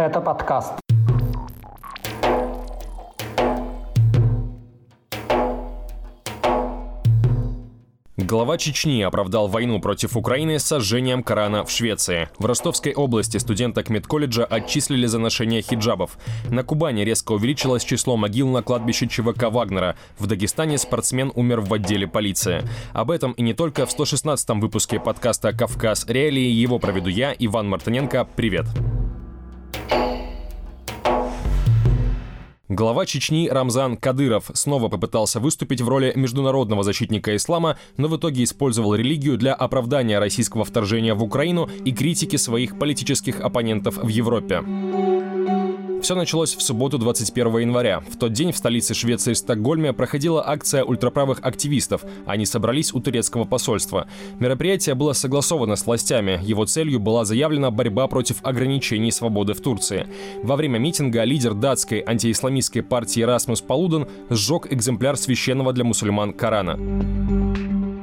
Это подкаст. Глава Чечни оправдал войну против Украины с сожжением Корана в Швеции. В Ростовской области студенток медколледжа отчислили за ношение хиджабов. На Кубани резко увеличилось число могил на кладбище ЧВК Вагнера. В Дагестане спортсмен умер в отделе полиции. Об этом и не только в 116-м выпуске подкаста «Кавказ. Реалии». Его проведу я, Иван Мартыненко. Привет! Глава Чечни Рамзан Кадыров снова попытался выступить в роли международного защитника ислама, но в итоге использовал религию для оправдания российского вторжения в Украину и критики своих политических оппонентов в Европе. Все началось в субботу 21 января. В тот день в столице Швеции Стокгольме проходила акция ультраправых активистов. Они собрались у турецкого посольства. Мероприятие было согласовано с властями. Его целью была заявлена борьба против ограничений свободы в Турции. Во время митинга лидер датской антиисламистской партии Расмус Палуден сжег экземпляр священного для мусульман Корана.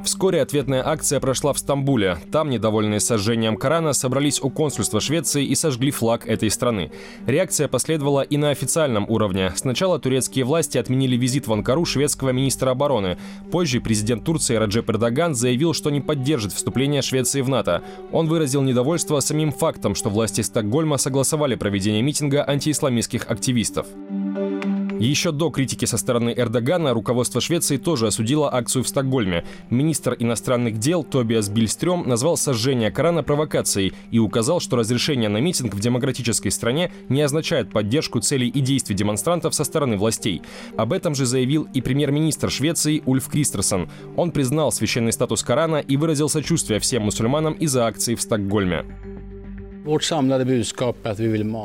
Вскоре ответная акция прошла в Стамбуле. Там, недовольные сожжением Корана, собрались у консульства Швеции и сожгли флаг этой страны. Реакция последовала и на официальном уровне. Сначала турецкие власти отменили визит в Анкару шведского министра обороны. Позже президент Турции Раджеп Эрдоган заявил, что не поддержит вступление Швеции в НАТО. Он выразил недовольство самим фактом, что власти Стокгольма согласовали проведение митинга антиисламистских активистов. Еще до критики со стороны Эрдогана руководство Швеции тоже осудило акцию в Стокгольме. Министр иностранных дел Тобиас Бильстрём назвал сожжение Корана провокацией и указал, что разрешение на митинг в демократической стране не означает поддержку целей и действий демонстрантов со стороны властей. Об этом же заявил и премьер-министр Швеции Ульф Кристерсон. Он признал священный статус Корана и выразил сочувствие всем мусульманам из-за акции в Стокгольме.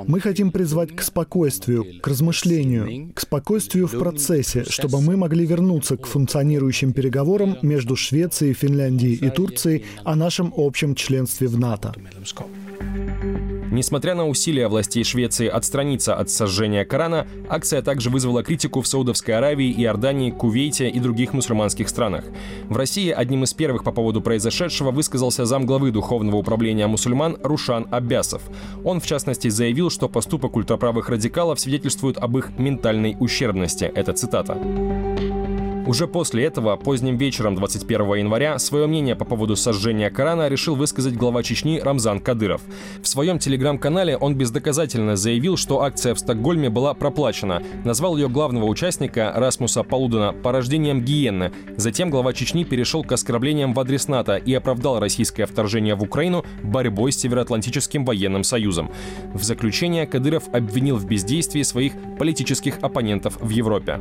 Мы хотим призвать к спокойствию, к размышлению, к спокойствию в процессе, чтобы мы могли вернуться к функционирующим переговорам между Швецией, Финляндией и Турцией о нашем общем членстве в НАТО. Несмотря на усилия властей Швеции отстраниться от сожжения Корана, акция также вызвала критику в Саудовской Аравии, Иордании, Кувейте и других мусульманских странах. В России одним из первых по поводу произошедшего высказался замглавы Духовного управления мусульман Рушан Аббясов. Он, в частности, заявил, что поступок ультраправых радикалов свидетельствует об их ментальной ущербности. Это цитата. Уже после этого, поздним вечером 21 января, свое мнение по поводу сожжения Корана решил высказать глава Чечни Рамзан Кадыров. В своем телеграм-канале он бездоказательно заявил, что акция в Стокгольме была проплачена, назвал ее главного участника Расмуса Полудена порождением гиены. Затем глава Чечни перешел к оскорблениям в адрес НАТО и оправдал российское вторжение в Украину борьбой с Североатлантическим военным союзом. В заключение Кадыров обвинил в бездействии своих политических оппонентов в Европе.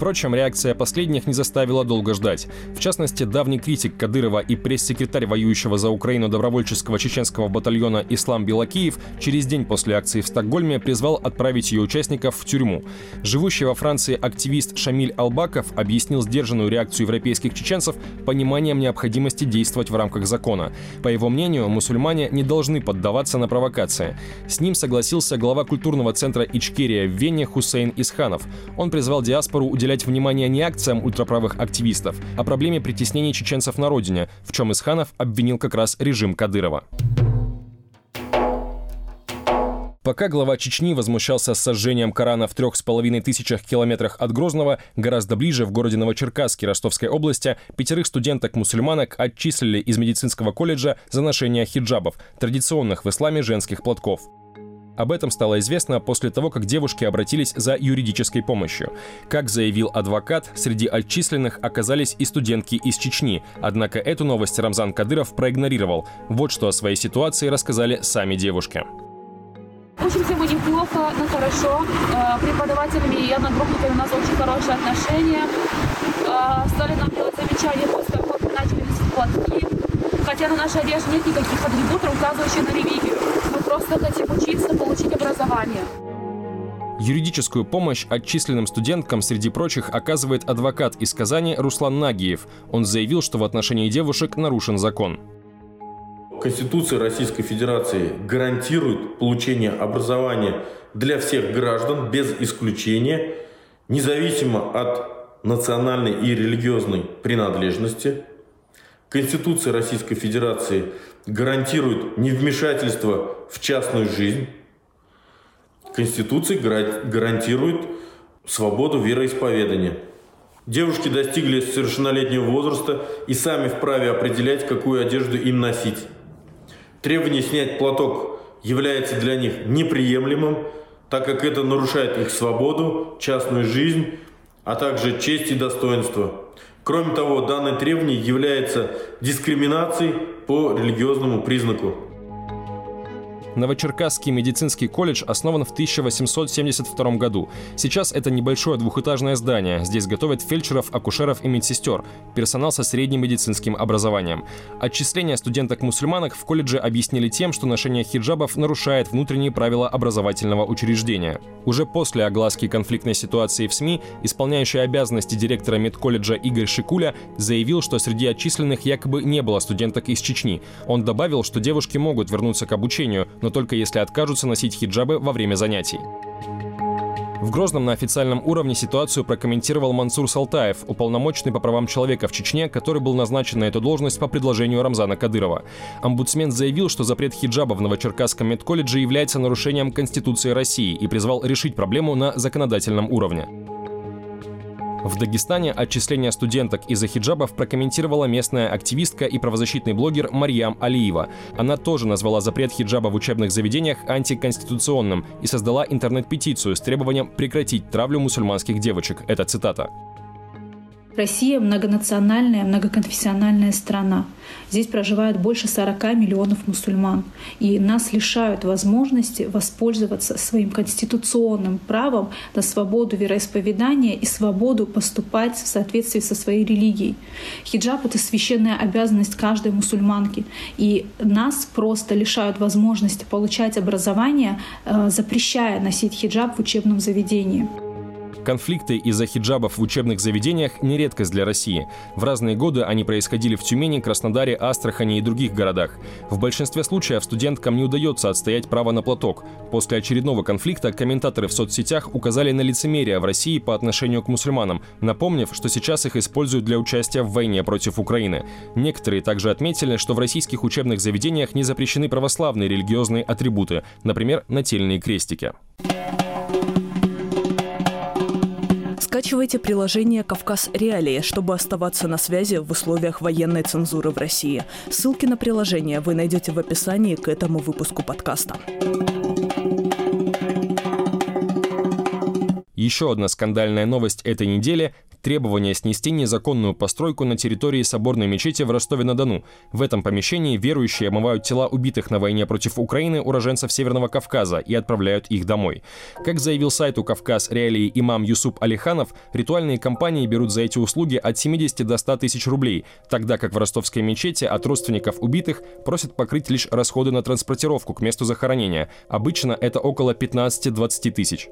Впрочем, реакция последних не заставила долго ждать. В частности, давний критик Кадырова и пресс-секретарь воюющего за Украину добровольческого чеченского батальона Ислам Белакиев через день после акции в Стокгольме призвал отправить ее участников в тюрьму. Живущий во Франции активист Шамиль Албаков объяснил сдержанную реакцию европейских чеченцев пониманием необходимости действовать в рамках закона. По его мнению, мусульмане не должны поддаваться на провокации. С ним согласился глава культурного центра Ичкерия в Вене Хусейн Исханов. Он призвал диаспору уделять внимание не акциям ультраправых активистов, а проблеме притеснения чеченцев на родине, в чем Исханов обвинил как раз режим Кадырова. Пока глава Чечни возмущался сожжением Корана в трех с половиной тысячах километрах от Грозного, гораздо ближе, в городе Новочеркасске Ростовской области, пятерых студенток-мусульманок отчислили из медицинского колледжа за ношение хиджабов, традиционных в исламе женских платков. Об этом стало известно после того, как девушки обратились за юридической помощью. Как заявил адвокат, среди отчисленных оказались и студентки из Чечни, однако эту новость Рамзан Кадыров проигнорировал. Вот что о своей ситуации рассказали сами девушки. Учимся мы неплохо, но хорошо. Э, преподавателями и одногруппниками у нас очень хорошие отношения. Э, стали нам делать замечания после того, как начали платки. Хотя на нашей одежде нет никаких атрибутов, указывающих на религию. Мы просто хотим учиться, получить образование. Юридическую помощь отчисленным студенткам среди прочих оказывает адвокат из Казани Руслан Нагиев. Он заявил, что в отношении девушек нарушен закон. Конституция Российской Федерации гарантирует получение образования для всех граждан без исключения, независимо от национальной и религиозной принадлежности. Конституция Российской Федерации гарантирует невмешательство в частную жизнь. Конституция гарантирует свободу вероисповедания. Девушки достигли совершеннолетнего возраста и сами вправе определять, какую одежду им носить. Требование снять платок является для них неприемлемым, так как это нарушает их свободу, частную жизнь, а также честь и достоинство. Кроме того, данное требование является дискриминацией по религиозному признаку. Новочеркасский медицинский колледж основан в 1872 году. Сейчас это небольшое двухэтажное здание. Здесь готовят фельдшеров, акушеров и медсестер, персонал со средним медицинским образованием. Отчисления студенток-мусульманок в колледже объяснили тем, что ношение хиджабов нарушает внутренние правила образовательного учреждения. Уже после огласки конфликтной ситуации в СМИ, исполняющий обязанности директора медколледжа Игорь Шикуля заявил, что среди отчисленных якобы не было студенток из Чечни. Он добавил, что девушки могут вернуться к обучению, но только если откажутся носить хиджабы во время занятий. В Грозном на официальном уровне ситуацию прокомментировал Мансур Салтаев, уполномоченный по правам человека в Чечне, который был назначен на эту должность по предложению Рамзана Кадырова. Омбудсмен заявил, что запрет хиджаба в Новочеркасском медколледже является нарушением Конституции России и призвал решить проблему на законодательном уровне. В Дагестане отчисление студенток из-за хиджабов прокомментировала местная активистка и правозащитный блогер Марьям Алиева. Она тоже назвала запрет хиджаба в учебных заведениях антиконституционным и создала интернет-петицию с требованием прекратить травлю мусульманских девочек. Это цитата. Россия многонациональная, многоконфессиональная страна. Здесь проживает больше 40 миллионов мусульман. И нас лишают возможности воспользоваться своим конституционным правом на свободу вероисповедания и свободу поступать в соответствии со своей религией. Хиджаб — это священная обязанность каждой мусульманки. И нас просто лишают возможности получать образование, э, запрещая носить хиджаб в учебном заведении. Конфликты из-за хиджабов в учебных заведениях не редкость для России. В разные годы они происходили в Тюмени, Краснодаре, Астрахани и других городах. В большинстве случаев студенткам не удается отстоять право на платок. После очередного конфликта комментаторы в соцсетях указали на лицемерие в России по отношению к мусульманам, напомнив, что сейчас их используют для участия в войне против Украины. Некоторые также отметили, что в российских учебных заведениях не запрещены православные религиозные атрибуты, например, нательные крестики. Скачивайте приложение «Кавказ Реалии», чтобы оставаться на связи в условиях военной цензуры в России. Ссылки на приложение вы найдете в описании к этому выпуску подкаста. Еще одна скандальная новость этой недели требование снести незаконную постройку на территории соборной мечети в Ростове-на-Дону. В этом помещении верующие омывают тела убитых на войне против Украины уроженцев Северного Кавказа и отправляют их домой. Как заявил сайту «Кавказ Реалии» имам Юсуп Алиханов, ритуальные компании берут за эти услуги от 70 до 100 тысяч рублей, тогда как в ростовской мечети от родственников убитых просят покрыть лишь расходы на транспортировку к месту захоронения. Обычно это около 15-20 тысяч.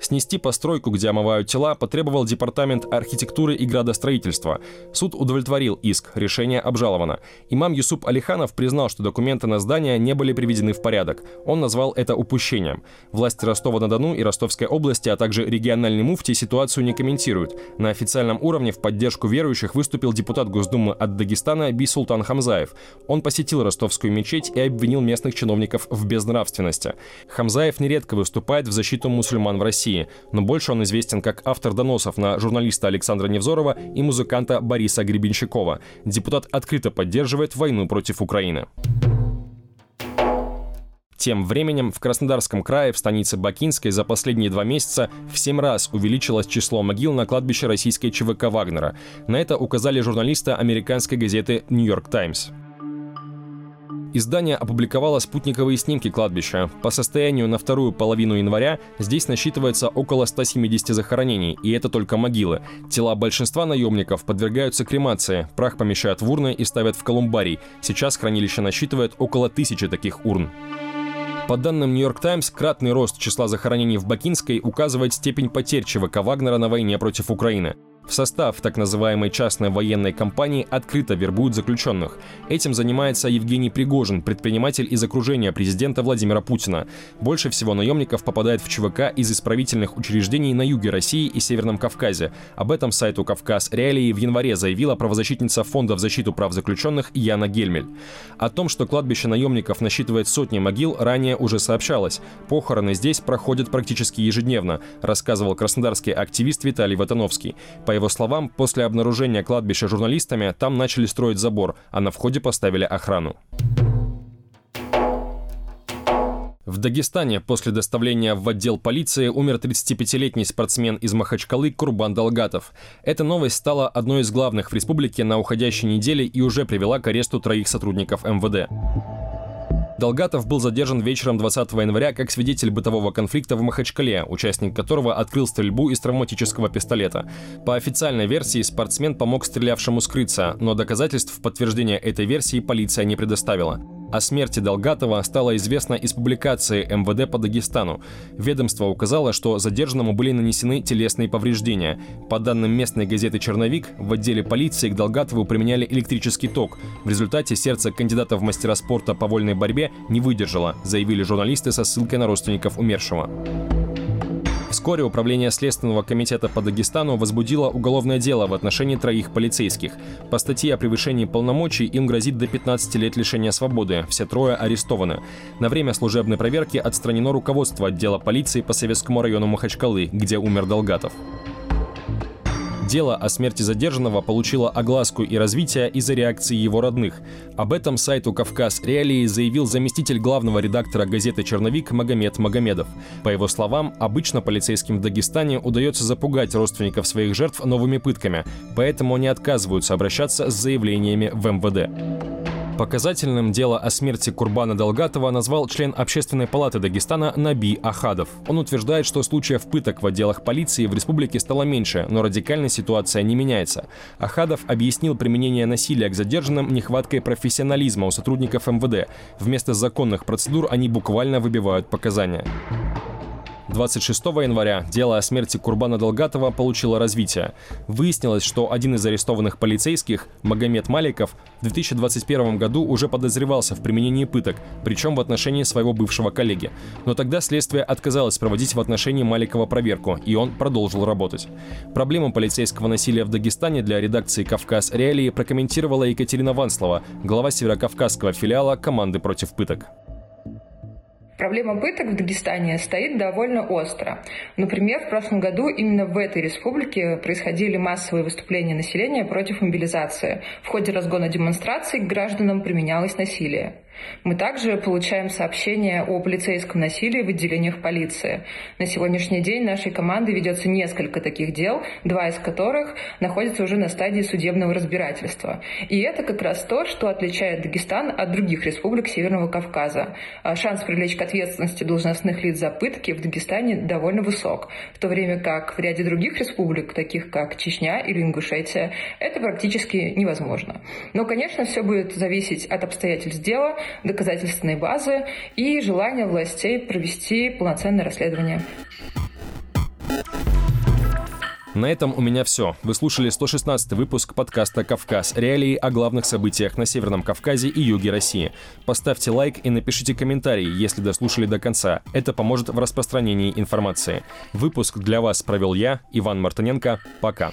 Снести постройку, где омывают тела, потребовал Департамент архитектуры и градостроительства. Суд удовлетворил иск, решение обжаловано. Имам Юсуп Алиханов признал, что документы на здание не были приведены в порядок. Он назвал это упущением. Власти Ростова-на-Дону и Ростовской области, а также региональный муфти ситуацию не комментируют. На официальном уровне в поддержку верующих выступил депутат Госдумы от Дагестана Бисултан Хамзаев. Он посетил ростовскую мечеть и обвинил местных чиновников в безнравственности. Хамзаев нередко выступает в защиту мусульман в России. России, но больше он известен как автор доносов на журналиста Александра Невзорова и музыканта Бориса Гребенщикова. Депутат открыто поддерживает войну против Украины. Тем временем в Краснодарском крае, в станице Бакинской, за последние два месяца в семь раз увеличилось число могил на кладбище российской ЧВК «Вагнера». На это указали журналисты американской газеты «Нью-Йорк Таймс». Издание опубликовало спутниковые снимки кладбища. По состоянию на вторую половину января здесь насчитывается около 170 захоронений, и это только могилы. Тела большинства наемников подвергаются кремации, прах помещают в урны и ставят в колумбарий. Сейчас хранилище насчитывает около тысячи таких урн. По данным Нью-Йорк Таймс, кратный рост числа захоронений в Бакинской указывает степень потерь ЧВК Вагнера на войне против Украины. В состав так называемой частной военной компании открыто вербуют заключенных. Этим занимается Евгений Пригожин, предприниматель из окружения президента Владимира Путина. Больше всего наемников попадает в ЧВК из исправительных учреждений на юге России и Северном Кавказе. Об этом сайту «Кавказ Реалии» в январе заявила правозащитница Фонда в защиту прав заключенных Яна Гельмель. О том, что кладбище наемников насчитывает сотни могил, ранее уже сообщалось. Похороны здесь проходят практически ежедневно, рассказывал краснодарский активист Виталий Ватановский. По его словам, после обнаружения кладбища журналистами там начали строить забор, а на входе поставили охрану. В Дагестане после доставления в отдел полиции умер 35-летний спортсмен из Махачкалы Курбан Долгатов. Эта новость стала одной из главных в республике на уходящей неделе и уже привела к аресту троих сотрудников МВД. Долгатов был задержан вечером 20 января как свидетель бытового конфликта в Махачкале, участник которого открыл стрельбу из травматического пистолета. По официальной версии, спортсмен помог стрелявшему скрыться, но доказательств подтверждения этой версии полиция не предоставила. О смерти Долгатова стало известно из публикации МВД по Дагестану. Ведомство указало, что задержанному были нанесены телесные повреждения. По данным местной газеты «Черновик», в отделе полиции к Долгатову применяли электрический ток. В результате сердце кандидата в мастера спорта по вольной борьбе не выдержало, заявили журналисты со ссылкой на родственников умершего. Вскоре Управление Следственного комитета по Дагестану возбудило уголовное дело в отношении троих полицейских. По статье о превышении полномочий им грозит до 15 лет лишения свободы. Все трое арестованы. На время служебной проверки отстранено руководство отдела полиции по Советскому району Махачкалы, где умер Долгатов. Дело о смерти задержанного получило огласку и развитие из-за реакции его родных. Об этом сайту «Кавказ Реалии» заявил заместитель главного редактора газеты «Черновик» Магомед Магомедов. По его словам, обычно полицейским в Дагестане удается запугать родственников своих жертв новыми пытками, поэтому они отказываются обращаться с заявлениями в МВД. Показательным дело о смерти Курбана Долгатова назвал член Общественной палаты Дагестана Наби Ахадов. Он утверждает, что случаев пыток в отделах полиции в республике стало меньше, но радикальная ситуация не меняется. Ахадов объяснил применение насилия к задержанным нехваткой профессионализма у сотрудников МВД. Вместо законных процедур они буквально выбивают показания. 26 января дело о смерти Курбана Долгатова получило развитие. Выяснилось, что один из арестованных полицейских, Магомед Маликов, в 2021 году уже подозревался в применении пыток, причем в отношении своего бывшего коллеги. Но тогда следствие отказалось проводить в отношении Маликова проверку, и он продолжил работать. Проблему полицейского насилия в Дагестане для редакции «Кавказ Реалии» прокомментировала Екатерина Ванслова, глава северокавказского филиала команды против пыток. Проблема пыток в Дагестане стоит довольно остро. Например, в прошлом году именно в этой республике происходили массовые выступления населения против мобилизации. В ходе разгона демонстраций к гражданам применялось насилие. Мы также получаем сообщения о полицейском насилии в отделениях полиции. На сегодняшний день нашей командой ведется несколько таких дел, два из которых находятся уже на стадии судебного разбирательства. И это как раз то, что отличает Дагестан от других республик Северного Кавказа. А шанс привлечь к ответственности должностных лиц за пытки в Дагестане довольно высок, в то время как в ряде других республик, таких как Чечня или Ингушетия, это практически невозможно. Но, конечно, все будет зависеть от обстоятельств дела, доказательственной базы и желания властей провести полноценное расследование. На этом у меня все. Вы слушали 116 выпуск подкаста «Кавказ. Реалии о главных событиях на Северном Кавказе и юге России». Поставьте лайк и напишите комментарий, если дослушали до конца. Это поможет в распространении информации. Выпуск для вас провел я, Иван Мартыненко. Пока.